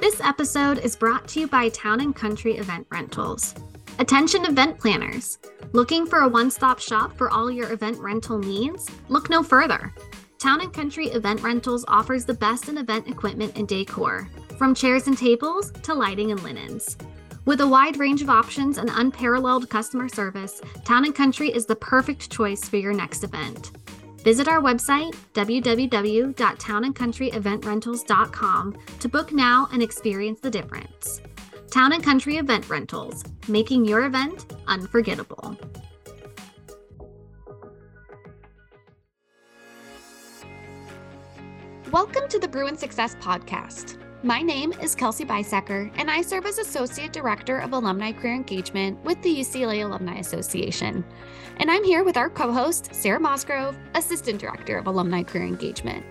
This episode is brought to you by Town and Country Event Rentals. Attention event planners. Looking for a one stop shop for all your event rental needs? Look no further. Town and Country Event Rentals offers the best in event equipment and decor, from chairs and tables to lighting and linens. With a wide range of options and unparalleled customer service, Town and Country is the perfect choice for your next event. Visit our website, www.townandcountryeventrentals.com, to book now and experience the difference. Town and Country Event Rentals, making your event unforgettable. Welcome to the Bruin Success Podcast. My name is Kelsey Bisecker, and I serve as Associate Director of Alumni Career Engagement with the UCLA Alumni Association. And I'm here with our co host, Sarah Mosgrove, Assistant Director of Alumni Career Engagement.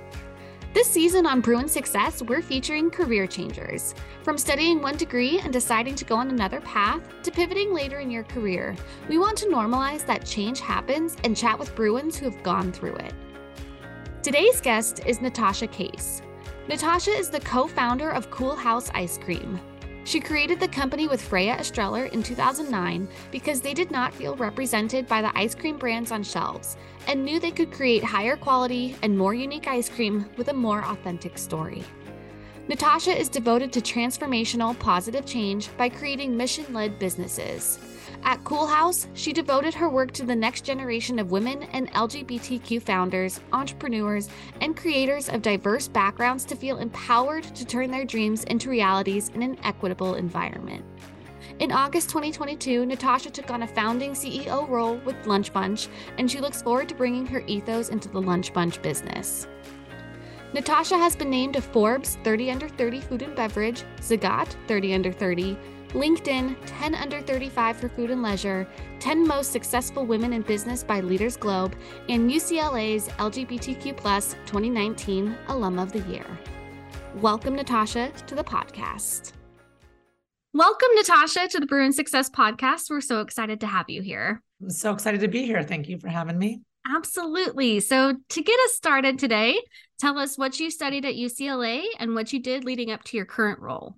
This season on Bruin Success, we're featuring career changers. From studying one degree and deciding to go on another path to pivoting later in your career, we want to normalize that change happens and chat with Bruins who have gone through it. Today's guest is Natasha Case. Natasha is the co founder of Coolhaus Ice Cream. She created the company with Freya Estreller in 2009 because they did not feel represented by the ice cream brands on shelves and knew they could create higher quality and more unique ice cream with a more authentic story. Natasha is devoted to transformational positive change by creating mission led businesses. At Coolhaus, she devoted her work to the next generation of women and LGBTQ founders, entrepreneurs, and creators of diverse backgrounds to feel empowered to turn their dreams into realities in an equitable environment. In August 2022, Natasha took on a founding CEO role with Lunch Bunch, and she looks forward to bringing her ethos into the Lunch Bunch business. Natasha has been named a Forbes 30 Under 30 Food and Beverage, Zagat 30 Under 30, LinkedIn 10 Under 35 for Food and Leisure, 10 Most Successful Women in Business by Leaders Globe, and UCLA's LGBTQ 2019 Alum of the Year. Welcome, Natasha, to the podcast. Welcome, Natasha, to the Bruin Success Podcast. We're so excited to have you here. I'm so excited to be here. Thank you for having me. Absolutely. So, to get us started today, tell us what you studied at UCLA and what you did leading up to your current role.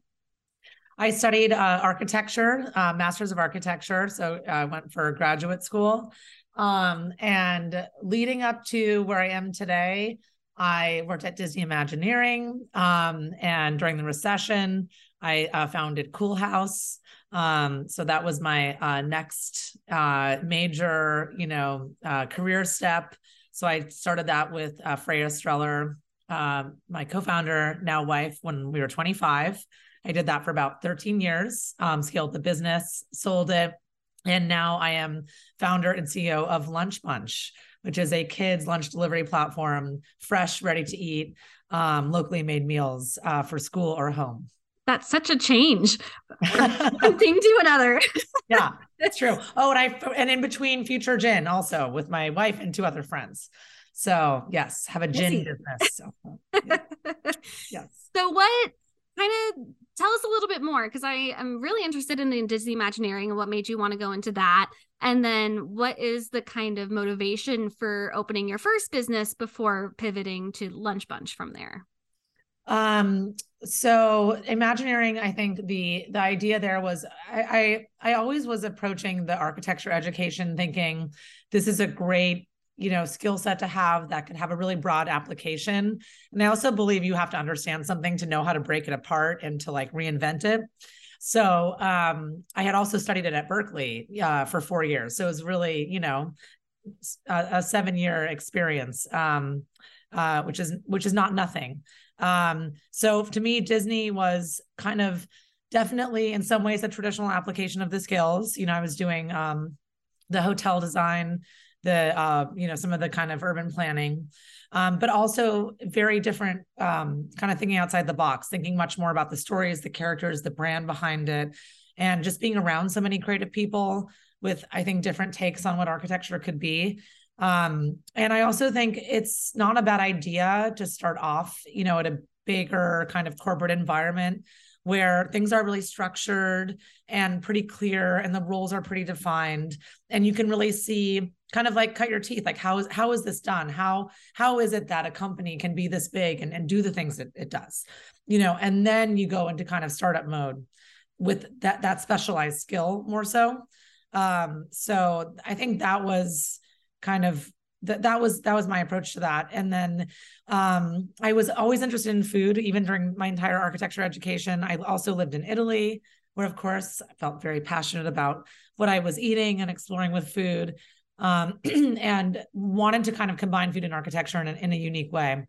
I studied uh, architecture, uh, master's of architecture. So I went for graduate school. Um, and leading up to where I am today, I worked at Disney Imagineering. Um, and during the recession, I uh, founded Coolhaus. Um, so that was my uh, next uh, major, you know, uh, career step. So I started that with Freya Estreller, my co-founder, now wife, when we were 25. I did that for about 13 years, um, scaled the business, sold it. And now I am founder and CEO of Lunch Bunch, which is a kids lunch delivery platform, fresh, ready to eat, um, locally made meals uh, for school or home. That's such a change. One thing to another. yeah, that's true. Oh, and I and in between Future Gin also with my wife and two other friends. So yes, have a gin business. So, yeah. yes. So what kind of tell us a little bit more because I am really interested in Disney Imagineering and what made you want to go into that. And then what is the kind of motivation for opening your first business before pivoting to Lunch Bunch from there? Um, so Imagineering, I think the the idea there was I, I I always was approaching the architecture education thinking this is a great you know skill set to have that could have a really broad application. And i also believe you have to understand something to know how to break it apart and to like reinvent it. So um, i had also studied it at berkeley uh, for four years. So it was really you know a, a seven year experience um, uh, which is which is not nothing. Um, so to me disney was kind of definitely in some ways a traditional application of the skills. You know i was doing um, the hotel design the uh, you know some of the kind of urban planning um, but also very different um, kind of thinking outside the box thinking much more about the stories the characters the brand behind it and just being around so many creative people with i think different takes on what architecture could be. Um, and i also think it's not a bad idea to start off you know at a bigger kind of corporate environment where things are really structured and pretty clear and the roles are pretty defined. And you can really see kind of like cut your teeth like how is how is this done? How how is it that a company can be this big and, and do the things that it does? You know and then you go into kind of startup mode with that that specialized skill more so. Um so i think that was kind of that that was that was my approach to that. And then um, i was always interested in food even during my entire architecture education. I also lived in italy where of course i felt very passionate about what i was eating and exploring with food um, and wanted to kind of combine food and architecture in a, in a unique way.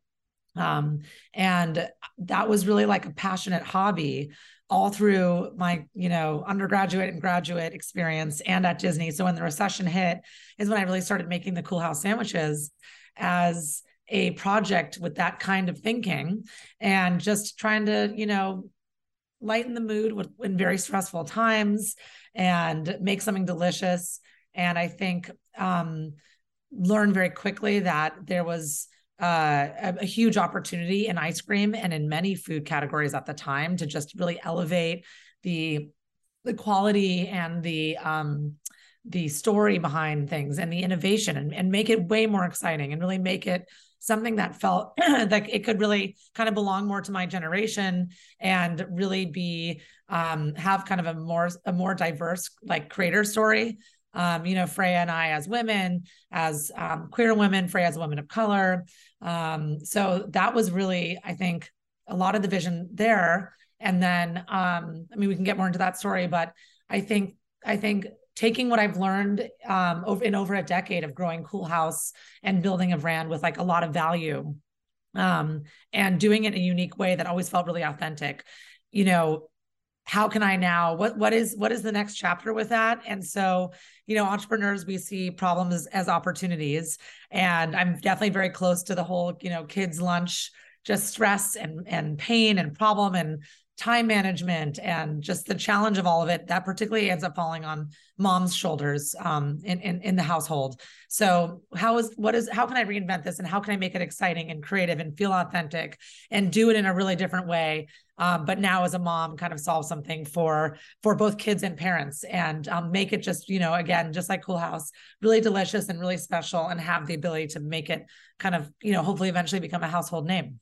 Um, and that was really like a passionate hobby all through my you know undergraduate and graduate experience and at disney. So when the recession hit is when i really started making the Coolhaus sandwiches as a project with that kind of thinking and just trying to you know lighten the mood with, in very stressful times and make something delicious. And i think um learn very quickly that there was uh, a, a, huge opportunity in ice cream and in many food categories at the time to just really elevate the the quality and the um, the story behind things and the innovation and, and make it way more exciting and really make it something that felt like it could really kind of belong more to my generation and really be um, have kind of a more a more diverse like creator story um, you know, Freya and I as women, as um, queer women, Freya as a woman of color. Um, so that was really, I think, a lot of the vision there. And then, um, I mean, we can get more into that story, but I think, I think taking what I've learned um, over in over a decade of growing Coolhaus and building a brand with like a lot of value, um, and doing it in a unique way that always felt really authentic. You know, how can i now? What what is what is the next chapter with that? And so you know entrepreneurs we see problems as opportunities. And i'm definitely very close to the whole you know kids lunch just stress and and pain and problem and time management and just the challenge of all of it that particularly ends up falling on mom's shoulders um, in, in in the household. So how is what is how can i reinvent this and how can i make it exciting and creative and feel authentic and do it in a really different way? Um, but now as a mom kind of solve something for for both kids and parents and um, make it just you know again just like Coolhaus really delicious and really special and have the ability to make it kind of you know hopefully eventually become a household name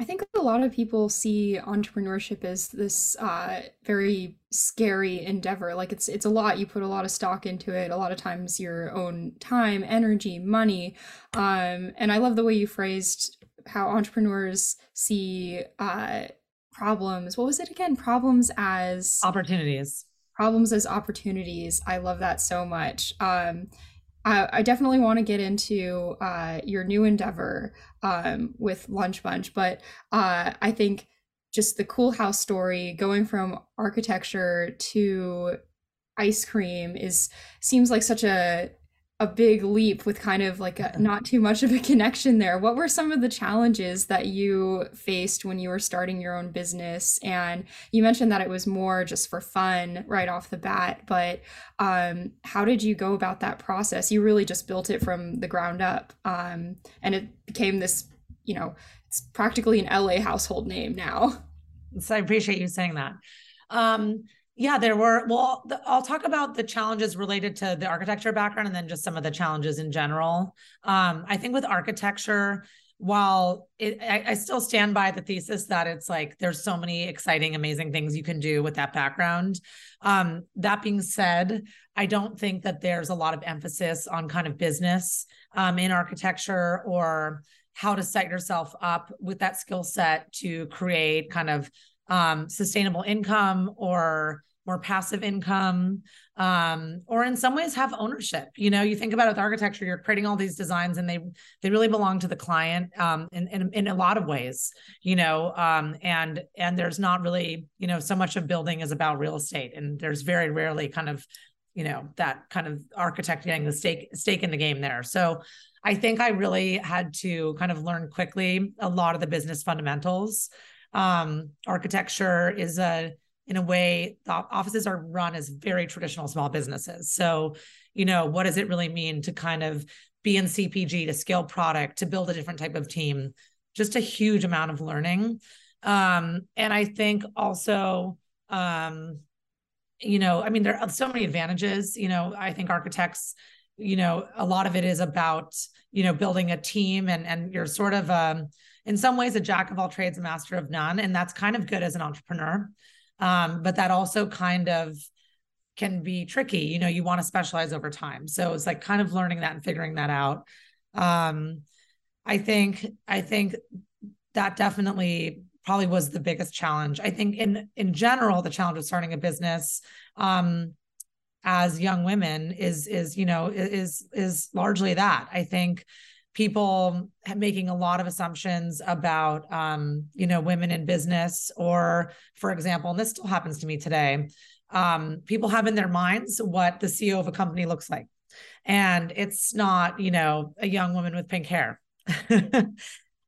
I think a lot of people see entrepreneurship as this uh, very scary endeavor. Like it's it's a lot. You put a lot of stock into it. A lot of times your own time, energy, money. Um, and I love the way you phrased how entrepreneurs see uh, problems. What was it again? Problems as opportunities. Problems as opportunities. I love that so much. Um, I, I definitely want to get into uh, your new endeavor um, with Lunch Bunch, but uh, I think just the Coolhaus story, going from architecture to ice cream, is seems like such a a big leap with kind of like a, not too much of a connection there. What were some of the challenges that you faced when you were starting your own business? And you mentioned that it was more just for fun right off the bat, but um, how did you go about that process? You really just built it from the ground up, um, and it became this, you know, it's practically an LA household name now. So I appreciate you saying that. Um, yeah, there were. Well, the, I'll talk about the challenges related to the architecture background and then just some of the challenges in general. Um, I think with architecture, while it, I, I, still stand by the thesis that it's like there's so many exciting, amazing things you can do with that background. Um, that being said, I don't think that there's a lot of emphasis on kind of business um, in architecture or how to set yourself up with that skill set to create kind of um, sustainable income or more passive income um, or in some ways have ownership. You know you think about it with architecture you're creating all these designs and they they really belong to the client um, in, in, in a lot of ways you know um, and and there's not really you know so much of building is about real estate and there's very rarely kind of you know that kind of architect getting the stake stake in the game there. So i think i really had to kind of learn quickly a lot of the business fundamentals. Um, architecture is a in a way the offices are run as very traditional small businesses so you know what does it really mean to kind of be in cpg to scale product to build a different type of team just a huge amount of learning Um, and I think also, um, you know, I mean, there are so many advantages. You know, I think architects, you know, a lot of it is about, you know, building a team and and you're sort of um in some ways a jack of all trades, a master of none. And that's kind of good as an entrepreneur. Um, but that also kind of can be tricky. You know, you want to specialize over time. So it's like kind of learning that and figuring that out. Um, I think, I think that definitely probably was the biggest challenge. I think in in general, the challenge of starting a business um, as young women is is you know is is largely that. I think people making a lot of assumptions about um, you know women in business, or for example, and this still happens to me today. Um, people have in their minds what the CEO of a company looks like, and it's not you know a young woman with pink hair.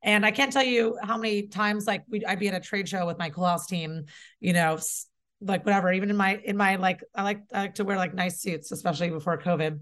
And I can't tell you how many times like we I'd be at a trade show with my Coolhaus team, you know, like whatever, even in my in my like I like I like to wear like nice suits, especially before COVID.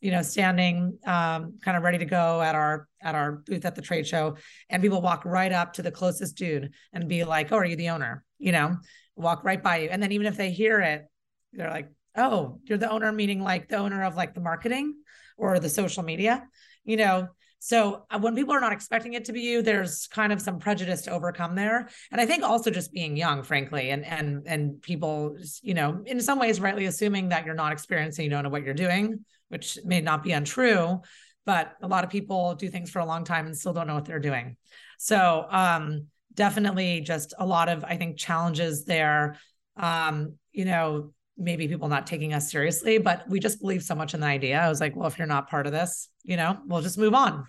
You know, standing um, kind of ready to go at our at our booth at the trade show, and people walk right up to the closest dude and be like, "Oh, are you the owner?" You know, walk right by you, and then even if they hear it, they're like, "Oh, you're the owner," meaning like the owner of like the marketing or the social media. You know, so uh, when people are not expecting it to be you, there's kind of some prejudice to overcome there. And I think also just being young, frankly, and and and people, you know, in some ways rightly assuming that you're not experiencing, you don't know what you're doing, which may not be untrue, but a lot of people do things for a long time and still don't know what they're doing. So um definitely just a lot of I think challenges there. Um, you know, maybe people not taking us seriously, but we just believe so much in the idea. I was like, well, if you're not part of this, you know, we'll just move on.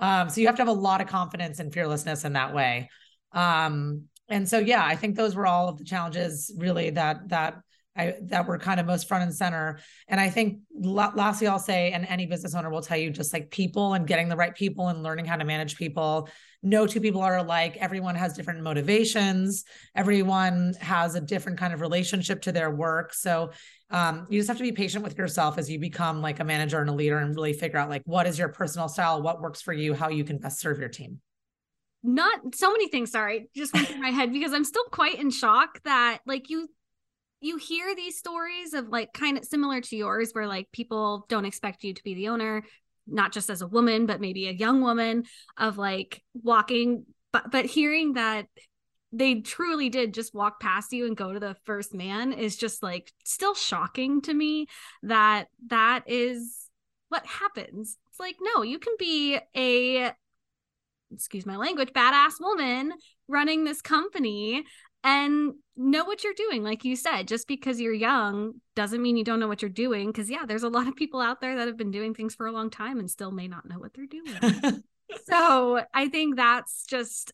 Um, so you have to have a lot of confidence and fearlessness in that way. Um, and so, yeah, I think those were all of the challenges really that, that I, that were kind of most front and center. And I think lastly, I'll say, and any business owner will tell you, just like people and getting the right people and learning how to manage people. No two people are alike. Everyone has different motivations. Everyone has a different kind of relationship to their work. So um, you just have to be patient with yourself as you become like a manager and a leader and really figure out like what is your personal style, what works for you, how you can best serve your team not so many things sorry just went through my head because i'm still quite in shock that like you you hear these stories of like kind of similar to yours where like people don't expect you to be the owner not just as a woman but maybe a young woman of like walking but but hearing that they truly did just walk past you and go to the first man is just like still shocking to me that that is what happens. It's like no you can be a excuse my language badass woman running this company and know what you're doing like you said just because you're young doesn't mean you don't know what you're doing because yeah there's a lot of people out there that have been doing things for a long time and still may not know what they're doing. So i think that's just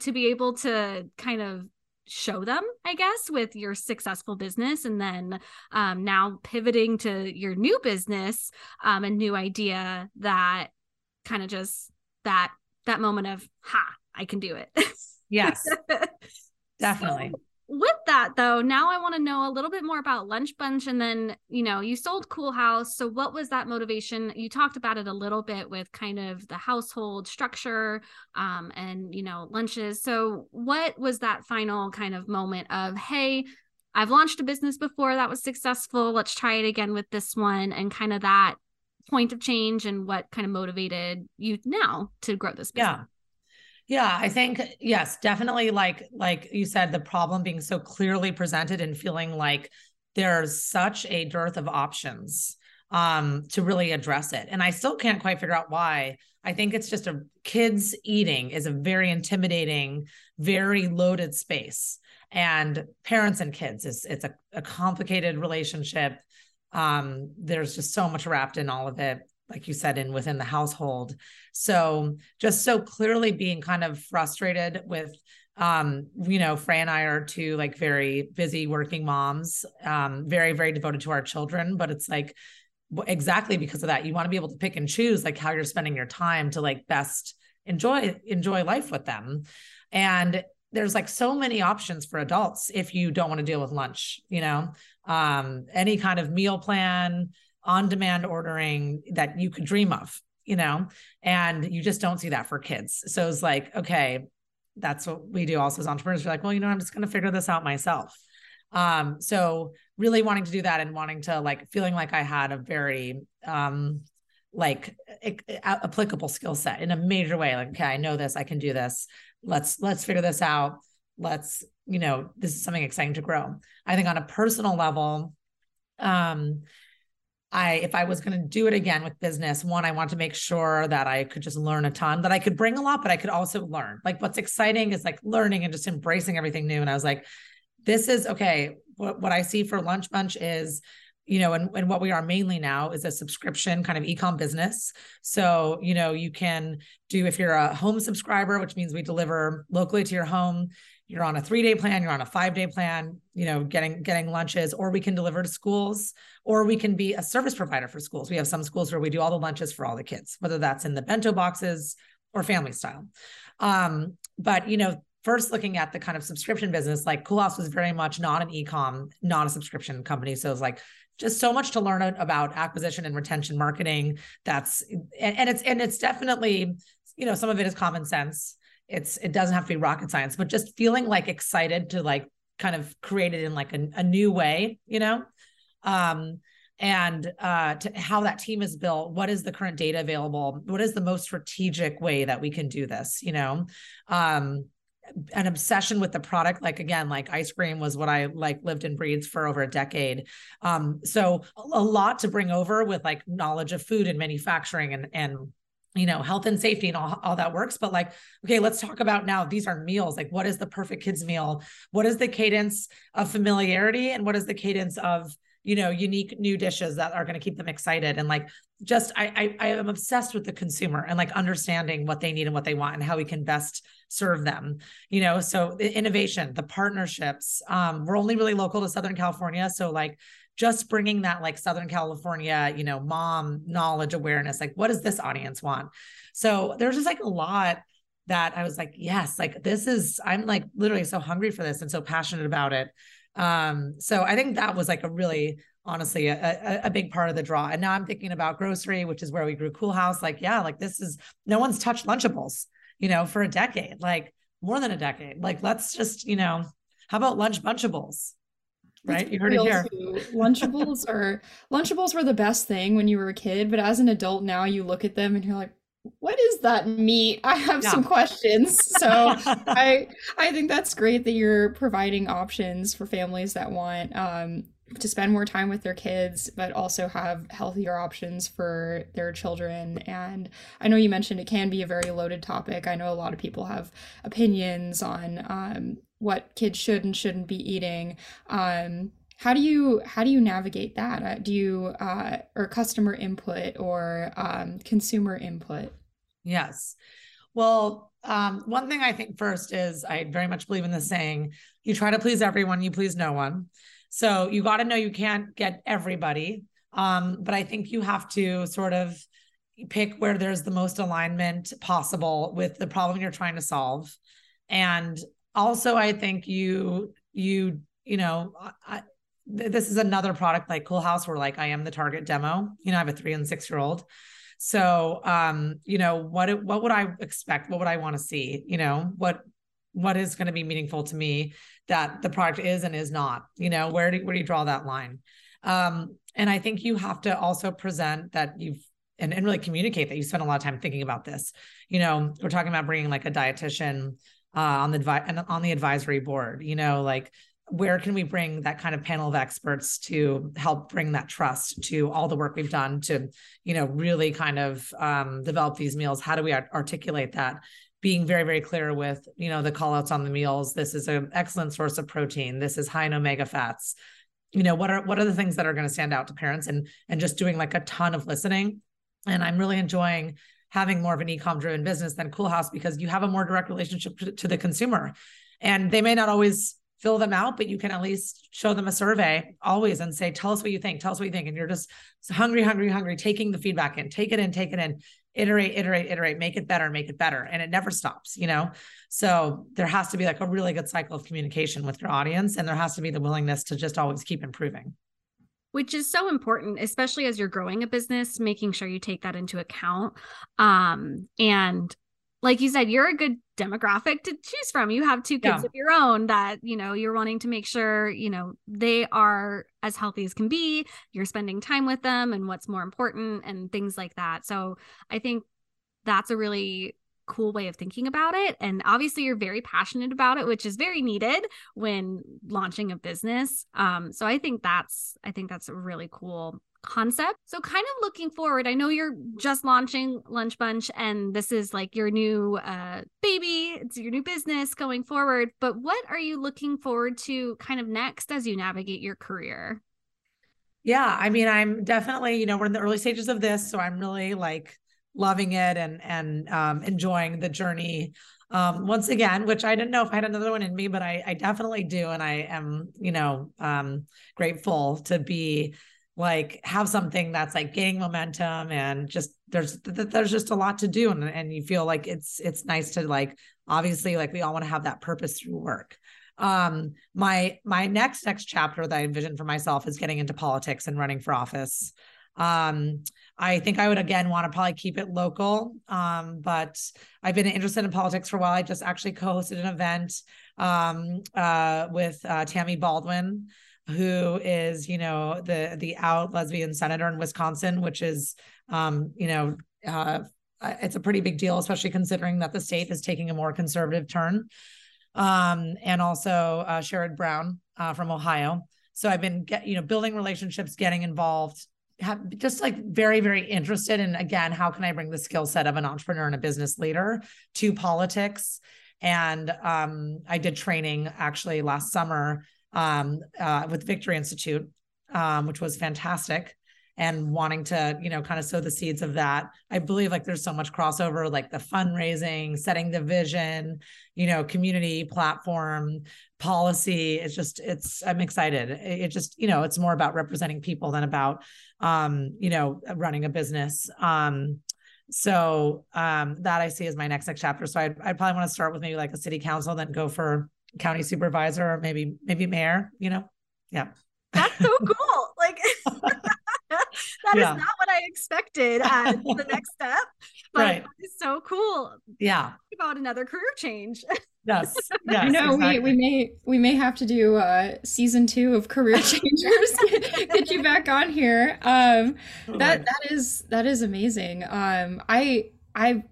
to be able to kind of show them i guess with your successful business and then um, now pivoting to your new business um, a new idea that kind of just that that moment of ha i can do it. Yes Definitely. So, with that though, now I want to know a little bit more about Lunch Bunch and then, you know, you sold Coolhaus. So what was that motivation? You talked about it a little bit with kind of the household structure um, and, you know, lunches. So what was that final kind of moment of, hey, I've launched a business before that was successful. Let's try it again with this one and kind of that point of change and what kind of motivated you now to grow this business? Yeah. Yeah, I think yes, definitely like like you said the problem being so clearly presented and feeling like there's such a dearth of options um to really address it. And I still can't quite figure out why. I think it's just a kids eating is a very intimidating, very loaded space. And parents and kids is it's a, a complicated relationship. Um, there's just so much wrapped in all of it like you said in within the household. So just so clearly being kind of frustrated with um you know Frey and I are two like very busy working moms um very very devoted to our children but it's like exactly because of that you want to be able to pick and choose like how you're spending your time to like best enjoy enjoy life with them. And there's like so many options for adults if you don't want to deal with lunch you know? Um any kind of meal plan on demand ordering that you could dream of, you know, and you just don't see that for kids. So it's like, okay, that's what we do also as entrepreneurs. We're like, well, you know, I'm just going to figure this out myself. Um, so really wanting to do that and wanting to like feeling like I had a very um like applicable skill set in a major way. Like, okay, I know this, I can do this. Let's let's figure this out. Let's, you know, this is something exciting to grow. I think on a personal level, um, I if I was going to do it again with business, one, I want to make sure that I could just learn a ton, that I could bring a lot, but I could also learn. Like what's exciting is like learning and just embracing everything new. And I was like, this is okay. What, what I see for Lunch Bunch is you know, and, and what we are mainly now is a subscription kind of ecom business. So, you know, you can do if you're a home subscriber, which means we deliver locally to your home, you're on a three day plan, you're on a five day plan, you know, getting getting lunches, or we can deliver to schools, or we can be a service provider for schools. We have some schools where we do all the lunches for all the kids, whether that's in the bento boxes or family style. Um, but you know, first looking at the kind of subscription business, like Coolhaus was very much not an ecom, not a subscription company. So it was like just so much to learn about acquisition and retention marketing. That's and, it's and it's definitely, you know, some of it is common sense. It's it doesn't have to be rocket science but just feeling like excited to like kind of create it in like a, a new way you know? Um and uh to how that team is built what is the current data available? What is the most strategic way that we can do this you know? Um an obsession with the product. Like again like ice cream was what i like lived and breathed for over a decade. Um so a lot to bring over with like knowledge of food and manufacturing and and you know health and safety and all, all that works. But like okay let's talk about now these are meals. Like what is the perfect kids meal? What is the cadence of familiarity and what is the cadence of you know unique new dishes that are going to keep them excited? And like just I, I i am obsessed with the consumer and like understanding what they need and what they want and how we can best serve them you know so the innovation the partnerships um we're only really local to southern california so like just bringing that like Southern California, you know, mom knowledge awareness. Like, what does this audience want? So there's just like a lot that I was like, yes, like this is, I'm like literally so hungry for this and so passionate about it. Um, so I think that was like a really, honestly, a, a, big part of the draw. And now I'm thinking about grocery, which is where we grew Coolhaus. Like, yeah, like this is, no one's touched Lunchables, you know, for a decade, like more than a decade. Like, let's just, you know, how about Lunch Bunchables? right? You heard it here. Too. Lunchables are Lunchables were the best thing when you were a kid, but as an adult now you look at them and you're like, what is that meat? I have yeah. some questions. So I I think that's great that you're providing options for families that want um, to spend more time with their kids, but also have healthier options for their children. And I know you mentioned it can be a very loaded topic. I know a lot of people have opinions on um, what kids should and shouldn't be eating. Um, how do you how do you navigate that? Uh, do you uh, or customer input or um, consumer input? Yes. Well, um, one thing I think first is I very much believe in the saying: you try to please everyone, you please no one. So you got to know you can't get everybody, um, but I think you have to sort of pick where there's the most alignment possible with the problem you're trying to solve. And also i think you you you know I, this is another product like Coolhaus where like i am the target demo. You know i have a three and six year old. So um you know what what would i expect? What would i want to see? You know what what is going to be meaningful to me that the product is and is not you know where do, where do you draw that line? Um and i think you have to also present that you've and, and really communicate that you spend a lot of time thinking about this. You know we're talking about bringing like a dietitian uh, on the on the advisory board you know like where can we bring that kind of panel of experts to help bring that trust to all the work we've done to you know really kind of um, develop these meals? How do we articulate that being very very clear with you know the call outs on the meals. This is an excellent source of protein. This is high in omega fats. You know what are what are the things that are going to stand out to parents and and just doing like a ton of listening? And i'm really enjoying having more of an e-com driven business than Coolhaus because you have a more direct relationship to, to the consumer. And they may not always fill them out, but you can at least show them a survey always and say, tell us what you think, tell us what you think. And you're just hungry, hungry, hungry, taking the feedback in, take it in, take it in, iterate, iterate, iterate, make it better, make it better. And it never stops, you know? So there has to be like a really good cycle of communication with your audience. And there has to be the willingness to just always keep improving which is so important especially as you're growing a business making sure you take that into account um, and like you said, you're a good demographic to choose from. You have two kids yeah. of your own that, you know, you're wanting to make sure, you know, they are as healthy as can be. You're spending time with them and what's more important and things like that. So I think that's a really cool way of thinking about it. And obviously, you're very passionate about it, which is very needed when launching a business. Um, so I think that's I think that's a really cool concept. So kind of looking forward, I know you're just launching Lunch Bunch and this is like your new uh baby, it's your new business going forward, but what are you looking forward to kind of next as you navigate your career? Yeah, I mean, I'm definitely, you know, we're in the early stages of this, so I'm really like loving it and and um enjoying the journey um once again which i didn't know if i had another one in me but i i definitely do and i am you know um grateful to be like have something that's like gaining momentum and just there's there's just a lot to do and, and you feel like it's it's nice to like obviously like we all want to have that purpose through work. Um my my next next chapter that i envision for myself is getting into politics and running for office. Um i think i would again want to probably keep it local um but i've been interested in politics for a while. I just actually co-hosted an event um uh with uh, tammy baldwin who is you know the the out lesbian senator in Wisconsin, which is um, you know uh, it's a pretty big deal, especially considering that the state is taking a more conservative turn. Um, and also uh, Sherrod Brown uh, from Ohio. So I've been get, you know building relationships, getting involved, have just like very very interested in again how can I bring the skill set of an entrepreneur and a business leader to politics. And um, I did training actually last summer um, uh, with Victory Institute, um, which was fantastic. And wanting to, you know, kind of sow the seeds of that. I believe like there's so much crossover, like the fundraising, setting the vision, you know, community platform, policy. It's just, it's, I'm excited. It, just, you know, it's more about representing people than about, um, you know, running a business. Um, so um, that I see as my next next chapter. So I'd, I'd probably want to start with maybe like a city council, then go for county supervisor or maybe maybe mayor you know? Yeah. That's so cool. Like that yeah. is not what i expected as the next step but right. it's so cool. Yeah. About another career change. Yes. Yes know exactly. we, we may we may have to do uh season two of career changers get, get, you back on here. Um that that is that is amazing. Um i i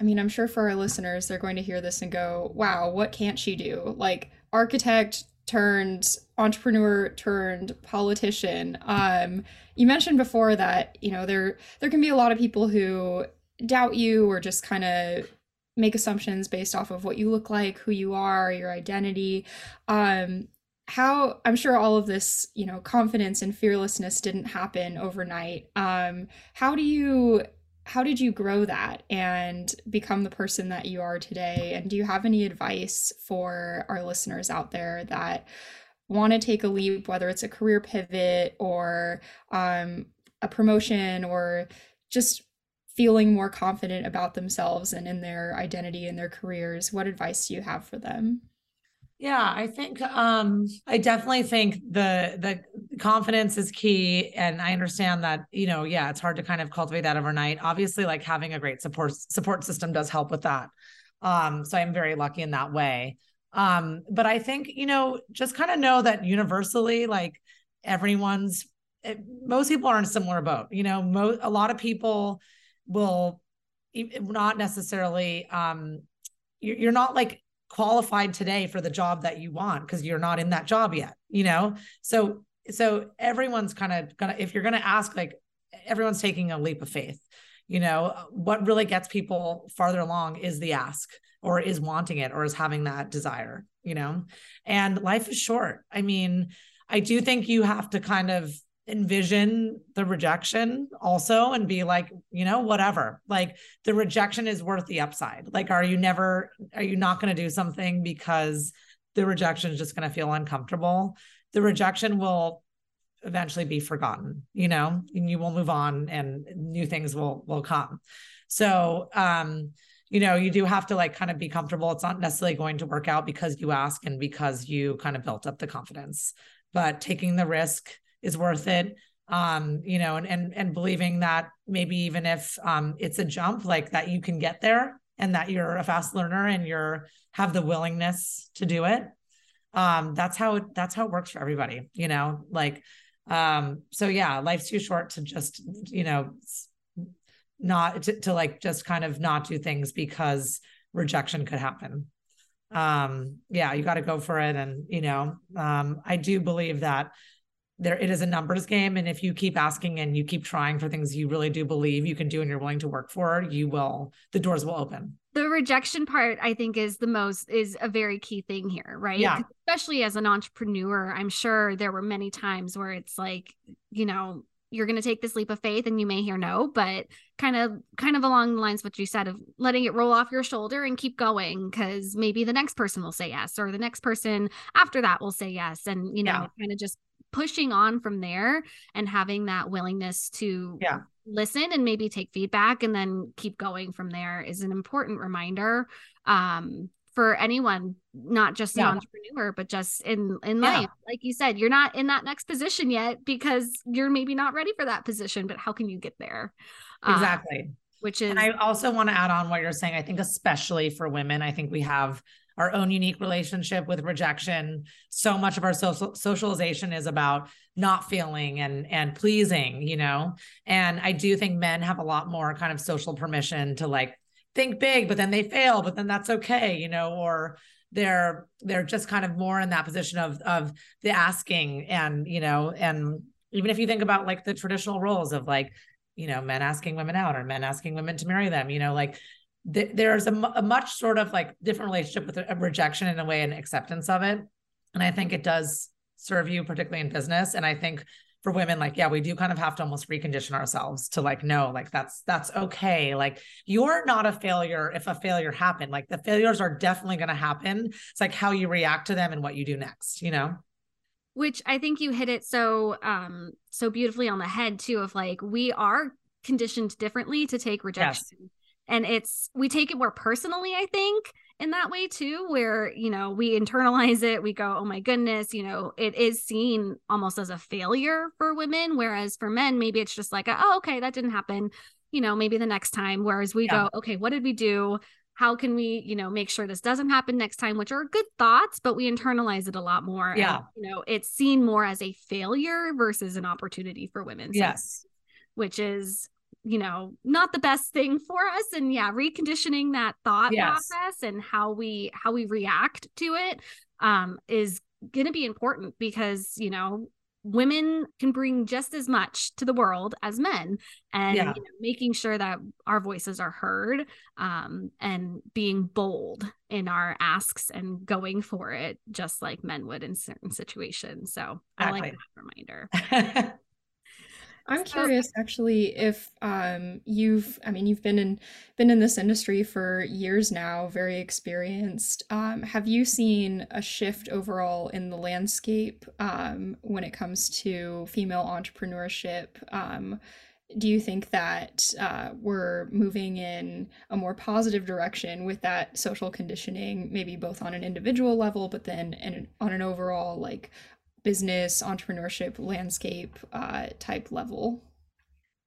I mean, I'm sure for our listeners, they're going to hear this and go, wow, what can't she do? Like, architect turned entrepreneur turned politician. Um, you mentioned before that, you know, there there can be a lot of people who doubt you or just kind of make assumptions based off of what you look like, who you are, your identity. Um, how I'm sure all of this, you know, confidence and fearlessness didn't happen overnight. Um, how do you how did you grow that and become the person that you are today? And do you have any advice for our listeners out there that want to take a leap, whether it's a career pivot or um, a promotion or just feeling more confident about themselves and in their identity and their careers? What advice do you have for them? Yeah, I think um I definitely think the the confidence is key and I understand that, you know, yeah, it's hard to kind of cultivate that overnight. Obviously like having a great support support system does help with that. Um so I'm very lucky in that way. Um but I think, you know, just kind of know that universally like everyone's it, eh, most people are in a similar boat. You know, mo- a lot of people will not necessarily um you're not like qualified today for the job that you want because you're not in that job yet you know? So so everyone's kind of gonna if you're gonna ask like everyone's taking a leap of faith you know? What really gets people farther along is the ask or is wanting it or is having that desire you know? And life is short. I mean i do think you have to kind of envision the rejection also and be like you know whatever. Like the rejection is worth the upside. Like are you never are you not going to do something because the rejection is just going to feel uncomfortable? The rejection will eventually be forgotten you know and you will move on and new things will will come. So um you know you do have to like kind of be comfortable. It's not necessarily going to work out because you ask and because you kind of built up the confidence. But taking the risk is worth it. Um you know and and, and believing that maybe even if um it's a jump like that you can get there and that you're a fast learner and you're have the willingness to do it um that's how it that's how it works for everybody you know? Like um so yeah life's too short to just you know not to, to like just kind of not do things because rejection could happen. Um yeah you got to go for it and you know um i do believe that there it is a numbers game and if you keep asking and you keep trying for things you really do believe you can do and you're willing to work for you will the doors will open. The rejection part i think is the most is a very key thing here right? Yeah. Especially as an entrepreneur i'm sure there were many times where it's like you know you're going to take this leap of faith and you may hear no but kind of kind of along the lines what you said of letting it roll off your shoulder and keep going because maybe the next person will say yes or the next person after that will say yes and you know yeah. kind of just pushing on from there and having that willingness to yeah. listen and maybe take feedback and then keep going from there is an important reminder um, for anyone not just an yeah. entrepreneur but just in in life. Like you said you're not in that next position yet because you're maybe not ready for that position but how can you get there? Exactly. um, which is and i also want to add on what you're saying i think especially for women i think we have our own unique relationship with rejection. So much of our social socialization is about not feeling and and pleasing, you know. And I do think men have a lot more kind of social permission to like think big, but then they fail, but then that's okay, you know, or they're they're just kind of more in that position of of the asking and you know and even if you think about like the traditional roles of like you know men asking women out or men asking women to marry them you know like th- there's a, a, much sort of like different relationship with a rejection in a way and acceptance of it. And i think it does serve you particularly in business. And i think for women like yeah we do kind of have to almost recondition ourselves to like no like that's that's okay. Like you're not a failure if a failure happened. Like the failures are definitely going to happen. It's like how you react to them and what you do next you know? Which i think you hit it so um so beautifully on the head too of like we are conditioned differently to take rejection yes and it's we take it more personally i think in that way too where you know we internalize it we go oh my goodness you know it is seen almost as a failure for women whereas for men maybe it's just like oh okay that didn't happen you know maybe the next time. Whereas we yeah. go okay what did we do? How can we you know make sure this doesn't happen next time? Which are good thoughts but we internalize it a lot more yeah. and, you know it's seen more as a failure versus an opportunity for women yes. Which is you know not the best thing for us and yeah reconditioning that thought yes. process and how we how we react to it um is going to be important because you know women can bring just as much to the world as men and yeah. you know, making sure that our voices are heard um, and being bold in our asks and going for it just like men would in certain situations so exactly. i like that reminder I'm curious actually if um, you've I mean you've been in been in this industry for years now, very experienced. Um, have you seen a shift overall in the landscape um, when it comes to female entrepreneurship? Um, do you think that uh, we're moving in a more positive direction with that social conditioning, maybe both on an individual level, but then in, on an overall like business entrepreneurship landscape uh, type level?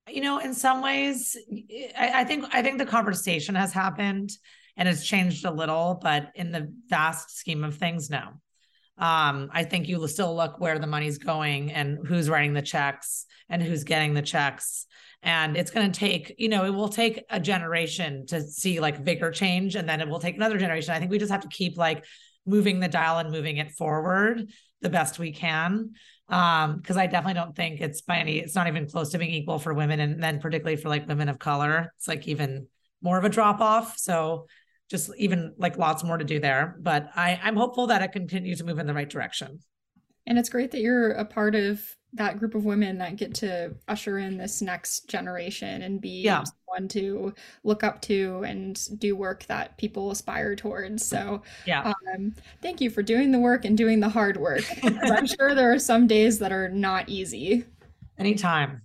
You know in some ways I, I, think i think the conversation has happened and it's changed a little but in the vast scheme of things no. Um, i think you still look where the money's going and who's writing the checks and who's getting the checks. And it's going to take you know it will take a generation to see like bigger change and then it will take another generation. I think we just have to keep like moving the dial and moving it forward the best we can um because i definitely don't think it's by any it's not even close to being equal for women and then particularly for like women of color it's like even more of a drop off. So just even like lots more to do there. But i i'm hopeful that it continues to move in the right direction. And it's great that you're a part of that group of women that get to usher in this next generation and be yeah. someone to look up to and do work that people aspire towards. So, yeah. Um, thank you for doing the work and doing the hard work. I'm sure there are some days that are not easy. Anytime.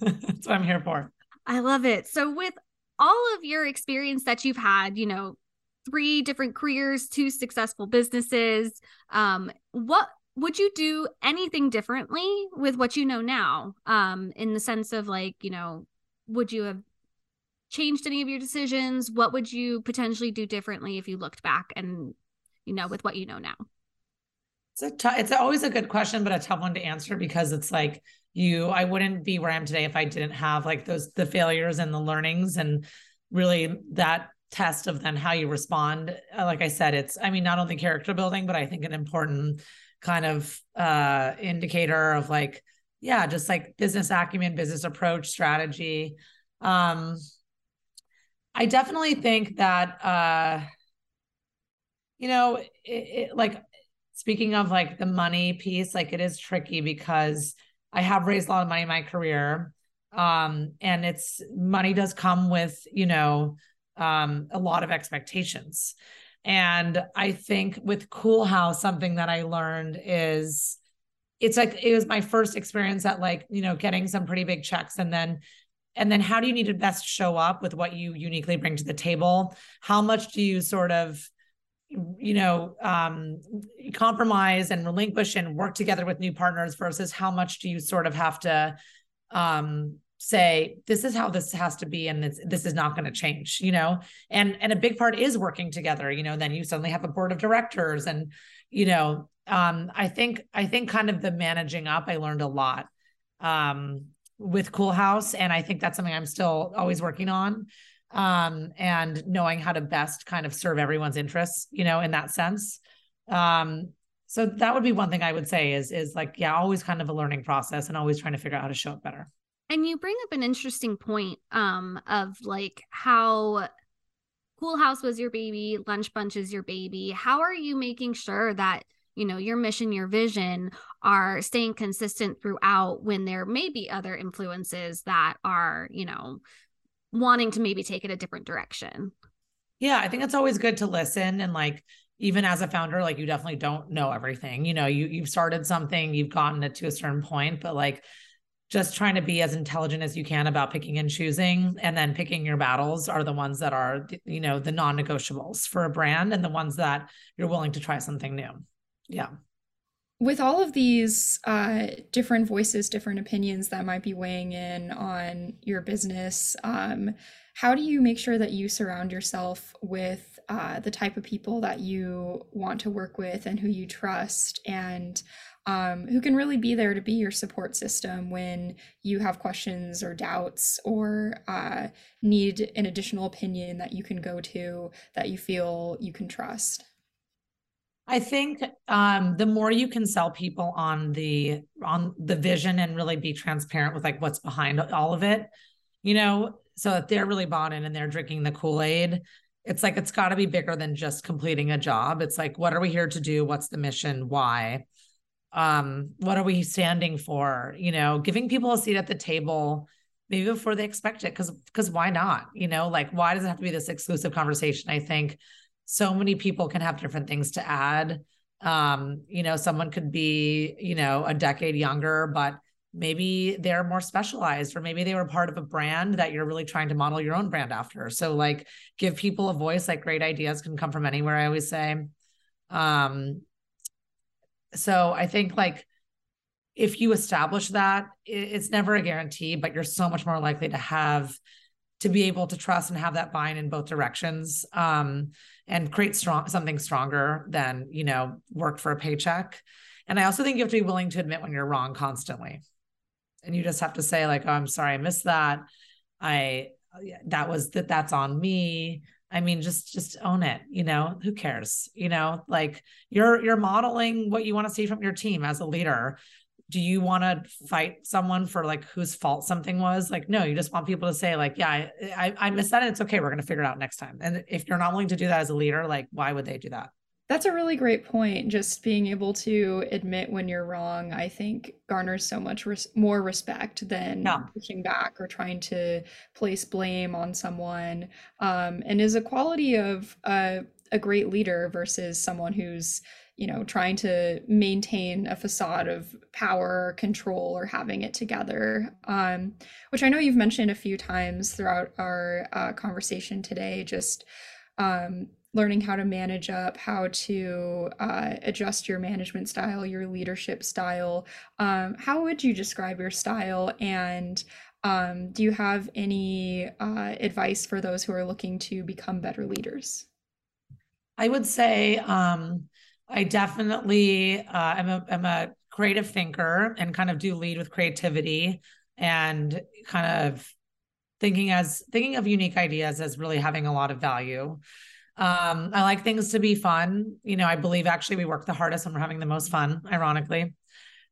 That's what I'm here for. I love it. So, with all of your experience that you've had, you know, three different careers, two successful businesses, um, what would you do anything differently with what you know now um in the sense of like you know would you have changed any of your decisions? What would you potentially do differently if you looked back and, you know, with what you know now? It's a t- it's always a good question, but a tough one to answer because it's like you, I wouldn't be where I am today if I didn't have like those, the failures and the learnings and really that test of then how you respond. Uh, like I said, it's, I mean, not only character building, but I think an important kind of uh indicator of like, yeah, just like business acumen, business approach, strategy. Um, I definitely think that uh, you know, it, it, like speaking of like the money piece, like it is tricky because I have raised a lot of money in my career. Um, and it's money does come with, you know, um, a lot of expectations. And I think with Coolhaus, something that I learned is it's like it was my first experience at like, you know, getting some pretty big checks and then and then how do you need to best show up with what you uniquely bring to the table? How much do you sort of you know um, compromise and relinquish and work together with new partners versus how much do you sort of have to um, say this is how this has to be and this, this is not going to change you know and and a big part is working together you know then you suddenly have a board of directors and you know um, i think i think kind of the managing up i learned a lot um, with Coolhaus and i think that's something i'm still always working on um, and knowing how to best kind of serve everyone's interests, you know, in that sense. Um, so that would be one thing I would say is is like, yeah, always kind of a learning process and always trying to figure out how to show it better. And you bring up an interesting point um, of like how Coolhaus was your baby, Lunch Bunch is your baby. How are you making sure that you know your mission your vision are staying consistent throughout when there may be other influences that are you know wanting to maybe take it a different direction. Yeah, I think it's always good to listen and like even as a founder like you definitely don't know everything. You know, you you've started something, you've gotten it to a certain point, but like just trying to be as intelligent as you can about picking and choosing. And then picking your battles are the ones that are you know the non-negotiables for a brand and the ones that you're willing to try something new. Yeah. With all of these uh, different voices, different opinions that might be weighing in on your business, um, how do you make sure that you surround yourself with uh, the type of people that you want to work with and who you trust? And um, who can really be there to be your support system when you have questions or doubts or uh, need an additional opinion that you can go to that you feel you can trust? I think um, the more you can sell people on the on the vision and really be transparent with like what's behind all of it, you know, so that they're really bought in and they're drinking the Kool Aid. It's like it's got to be bigger than just completing a job. It's like what are we here to do? What's the mission? Why? Um, what are we standing for? You know, giving people a seat at the table maybe before they expect it because because why not? You know like why does it have to be this exclusive conversation? I think so many people can have different things to add. Um you know someone could be you know a decade younger but maybe they're more specialized or maybe they were part of a brand that you're really trying to model your own brand after. So like give people a voice like great ideas can come from anywhere i always say. Um so i think like if you establish that it's never a guarantee but you're so much more likely to have to be able to trust and have that buy-in in both directions um, and create strong something stronger than you know work for a paycheck. And i also think you have to be willing to admit when you're wrong constantly. And you just have to say like oh i'm sorry i missed that. I that was that that's on me i mean just just own it you know who cares? You know like you're you're modeling what you want to see from your team as a leader. Do you want to fight someone for like whose fault something was? Like no you just want people to say like yeah i i, I missed that and it's okay we're to figure it out next time. And if you're not willing to do that as a leader like why would they do that that's a really great point just being able to admit when you're wrong i think garners so much res- more respect than yeah. pushing back or trying to place blame on someone um, and is a quality of a, a great leader versus someone who's you know, trying to maintain a facade of power, control, or having it together, um, which I know you've mentioned a few times throughout our uh, conversation today, just um, learning how to manage up, how to uh, adjust your management style, your leadership style. Um, how would you describe your style? And Um, do you have any uh, advice for those who are looking to become better leaders? I would say um, I definitely uh, am a am a creative thinker and kind of do lead with creativity and kind of thinking as thinking of unique ideas as really having a lot of value. Um, I like things to be fun. You know, I believe actually we work the hardest when we're having the most fun, ironically.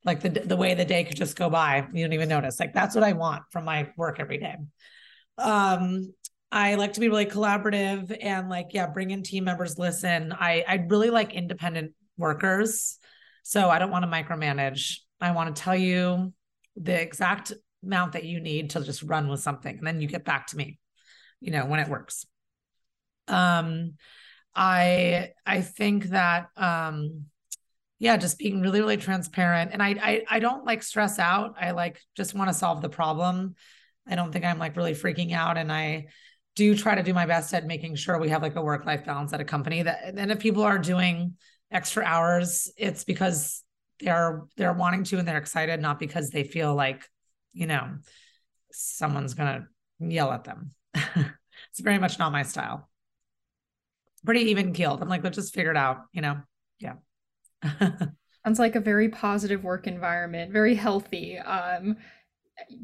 Like the the way the day could just go by, you don't even notice. Like that's what I want from my work every day. Um, I like to be really collaborative and like, yeah, bring in team members, listen. I I really like independent workers. So I don't want to micromanage. I want to tell you the exact amount that you need to just run with something and then you get back to me you know when it works um i i think that um yeah just being really really transparent and I, I i don't like stress out i like just want to solve the problem i don't think i'm like really freaking out and i do try to do my best at making sure we have like a work life balance at a company that and if people are doing extra hours it's because they're they're wanting to and they're excited not because they feel like you know, someone's going to yell at them. it's very much not my style. Pretty even keeled. I'm like, let's just figure it out, you know? Yeah. Sounds like a very positive work environment, very healthy. Um,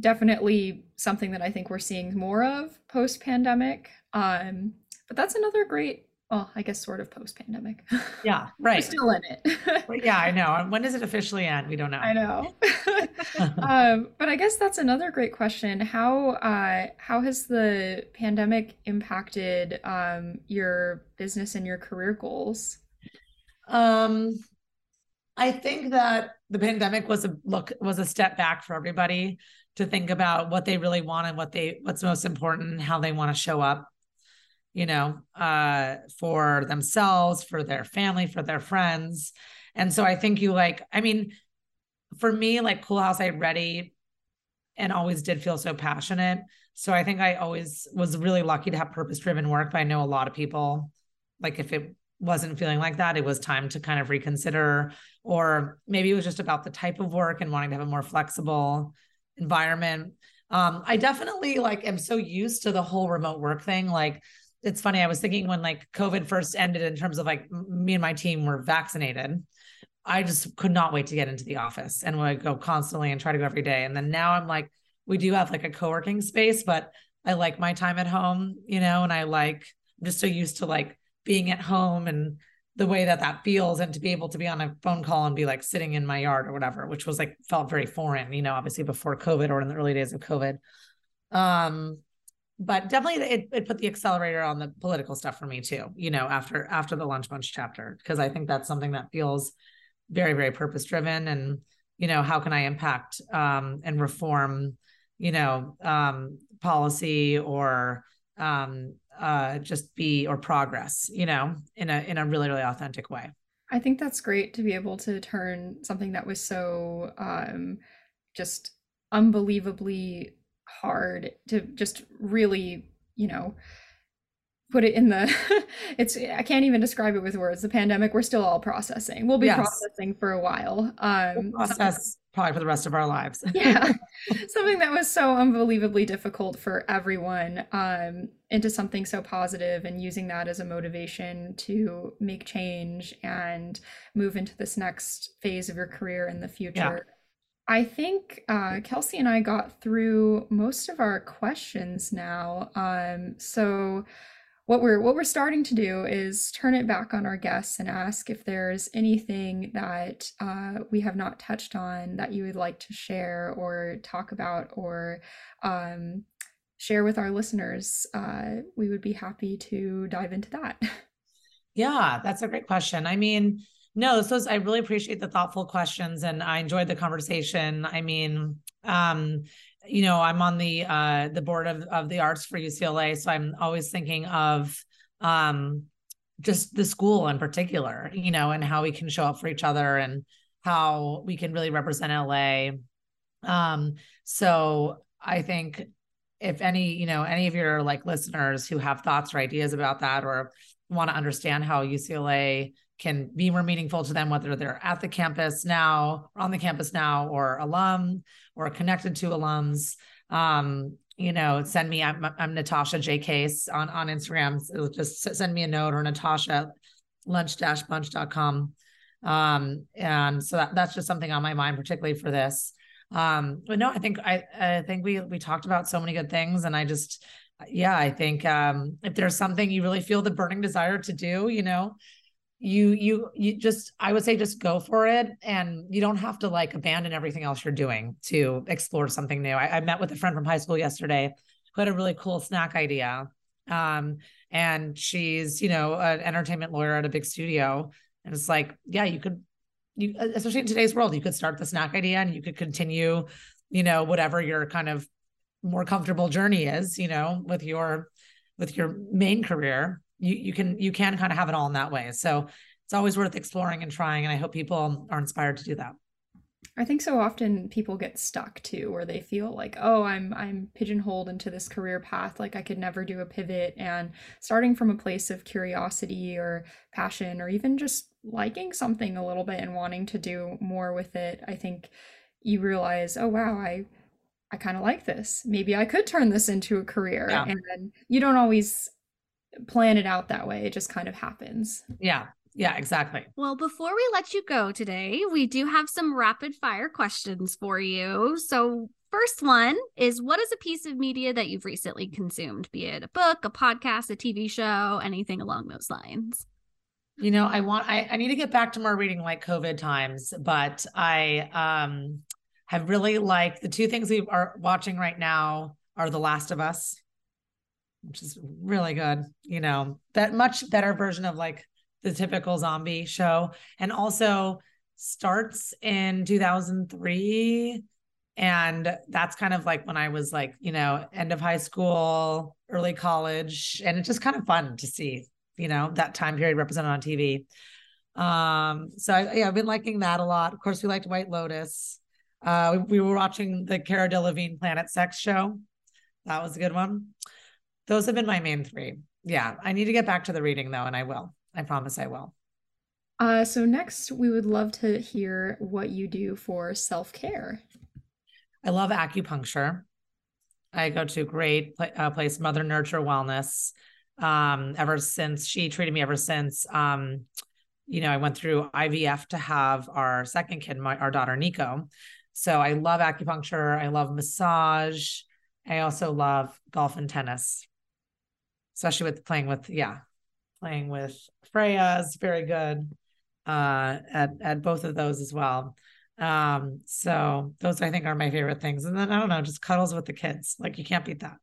definitely something that I think we're seeing more of post pandemic. Um, but that's another great well, I guess sort of post pandemic. Yeah, right. We're still in it. yeah, I know. When does it officially end? We don't know. I know. um, but I guess that's another great question. How uh, how has the pandemic impacted um, your business and your career goals? Um, I think that the pandemic was a look was a step back for everybody to think about what they really want and what they what's most important, how they want to show up you know, uh, for themselves, for their family, for their friends. And so I think you like, I mean, for me, like Coolhaus, I ready and always did feel so passionate. So I think I always was really lucky to have purpose driven work. But I know a lot of people, like if it wasn't feeling like that, it was time to kind of reconsider, or maybe it was just about the type of work and wanting to have a more flexible environment. Um, I definitely like am so used to the whole remote work thing. Like it's funny. I was thinking when like COVID first ended, in terms of like me and my team were vaccinated, I just could not wait to get into the office and would go constantly and try to go every day. And then now I'm like, we do have like a co working space, but I like my time at home, you know, and I like, I'm just so used to like being at home and the way that that feels and to be able to be on a phone call and be like sitting in my yard or whatever, which was like felt very foreign, you know, obviously before COVID or in the early days of COVID. Um, but definitely it, it put the accelerator on the political stuff for me too you know after after the lunch bunch chapter because i think that's something that feels very very purpose driven and you know how can i impact um, and reform you know um, policy or um, uh, just be or progress you know in a in a really really authentic way. I think that's great to be able to turn something that was so um, just unbelievably hard to just really, you know, put it in the it's i can't even describe it with words. The pandemic we're still all processing. We'll be yes. processing for a while. Um we'll process probably for the rest of our lives. Yeah. Something that was so unbelievably difficult for everyone um into something so positive and using that as a motivation to make change and move into this next phase of your career in the future. yeah. I think uh, Kelsey and I got through most of our questions now. Um, so what we're what we're starting to do is turn it back on our guests and ask if there's anything that uh, we have not touched on that you would like to share or talk about or um, share with our listeners. Uh, we would be happy to dive into that. Yeah, that's a great question. I mean, no, this was I really appreciate the thoughtful questions and I enjoyed the conversation. I mean, um, you know, I'm on the uh the board of, of the arts for UCLA, so I'm always thinking of um just the school in particular, you know, and how we can show up for each other and how we can really represent LA. Um, so I think if any, you know, any of your like listeners who have thoughts or ideas about that or want to understand how UCLA can be more meaningful to them, whether they're at the campus now, on the campus now, or alum, or connected to alums. Um, you know, send me, I'm, I'm Natasha J Case on, on Instagram. So just send me a note or Natasha lunch-bunch.com. Um, and so that, that's just something on my mind, particularly for this. Um, but no, I think, I, I think we, we talked about so many good things and I just, yeah, I think, um, if there's something you really feel the burning desire to do, you know, you you you just i would say just go for it and you don't have to like abandon everything else you're doing to explore something new. I, I met with a friend from high school yesterday who had a really cool snack idea um, and she's you know an entertainment lawyer at a big studio and it's like yeah you could you especially in today's world you could start the snack idea and you could continue you know whatever your kind of more comfortable journey is you know with your with your main career you you can you can kind of have it all in that way. So it's always worth exploring and trying. And I hope people are inspired to do that. I think so often people get stuck too, where they feel like, oh, I'm I'm pigeonholed into this career path, like I could never do a pivot. And starting from a place of curiosity or passion, or even just liking something a little bit and wanting to do more with it, I think you realize, oh wow, I I kind of like this. Maybe I could turn this into a career. Yeah. And you don't always plan it out that way. It just kind of happens. Yeah. Yeah, exactly. Well, before we let you go today, we do have some rapid fire questions for you. So, first one is what is a piece of media that you've recently consumed, be it a book, a podcast, a TV show, anything along those lines? You know, I want I, I need to get back to more reading like COVID times, but I um have really liked the two things we are watching right now are The Last of Us which is really good. You know, that much better version of like the typical zombie show. And also starts in 2003. And that's kind of like when I was like, you know, end of high school, early college. And it's just kind of fun to see, you know, that time period represented on TV. Um, so I, yeah, I've been liking that a lot. Of course, we liked White Lotus. Uh, we, we were watching the Cara Delevingne Planet Sex show. That was a good one. Those have been my main three. Yeah. I need to get back to the reading though, and I will. I promise I will. Uh, so next, we would love to hear what you do for self care. I love acupuncture. I go to a great uh, place, Mother Nurture Wellness. Um, ever since she treated me, ever since um, you know, I went through IVF to have our second kid, my our daughter Nico. So I love acupuncture. I love massage. I also love golf and tennis especially with playing with yeah playing with freya is very good uh at at both of those as well. Um so those i think are my favorite things. And then i don't know just cuddles with the kids. Like you can't beat that.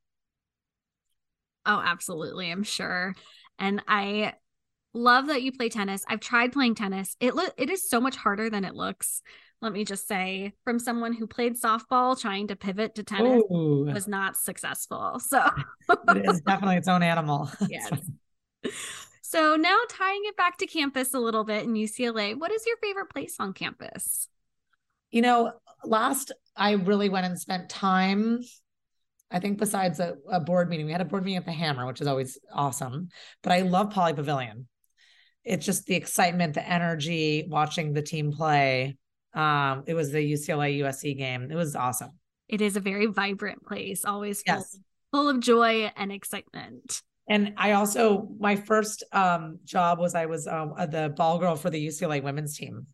Oh absolutely. I'm sure. And i love that you play tennis. I've tried playing tennis. It lo- it is so much harder than it looks let me just say, from someone who played softball, trying to pivot to tennis Ooh. was not successful. So it is definitely its own animal. yes. So now tying it back to campus a little bit in UCLA, what is your favorite place on campus? You know, last I really went and spent time. I think besides a, a board meeting, we had a board meeting at the Hammer, which is always awesome. But I love Pauley Pavilion. It's just the excitement, the energy, watching the team play um, it was the UCLA USC game. It was awesome. It is a very vibrant place, always full, yes. full of joy and excitement. And I also, my first um, job was I was um, the ball girl for the UCLA women's team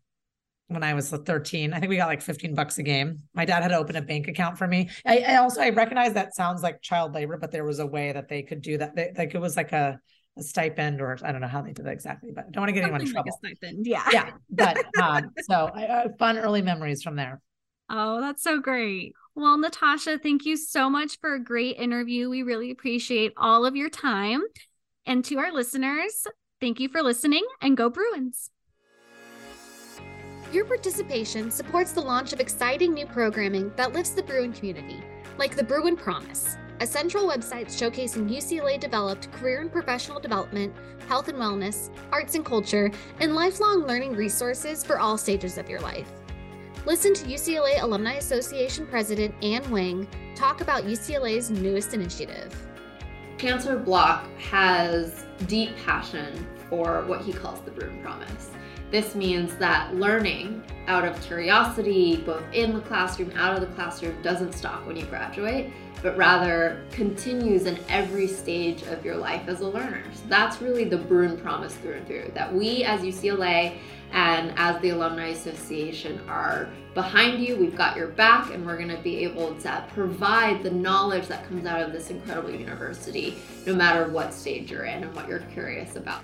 when I was 13. I think we got like 15 bucks a game. My dad had to open a bank account for me. I, I also, I recognize that sounds like child labor, but there was a way that they could do that. They, like it was like a, a stipend or I don't know how they did that exactly, but I don't want to get anyone in trouble. Like a stipend, yeah. Yeah. But um, so uh, fun early memories from there. Oh, that's so great. Well, Natasha, thank you so much for a great interview. We really appreciate all of your time. And to our listeners, thank you for listening and go Bruins. Your participation supports the launch of exciting new programming that lifts the Bruin community, like the Bruin Promise a central website showcasing UCLA developed career and professional development, health and wellness, arts and culture, and lifelong learning resources for all stages of your life. Listen to UCLA Alumni Association President Ann Wang talk about UCLA's newest initiative. Chancellor Block has deep passion for what he calls the Bruin Promise. This means that learning out of curiosity, both in the classroom, out of the classroom, doesn't stop when you graduate, but rather continues in every stage of your life as a learner. So that's really the Bruin Promise through and through, that we as UCLA and as the Alumni Association are behind you. We've got your back, and we're going to be able to provide the knowledge that comes out of this incredible university, no matter what stage you're in and what you're curious about.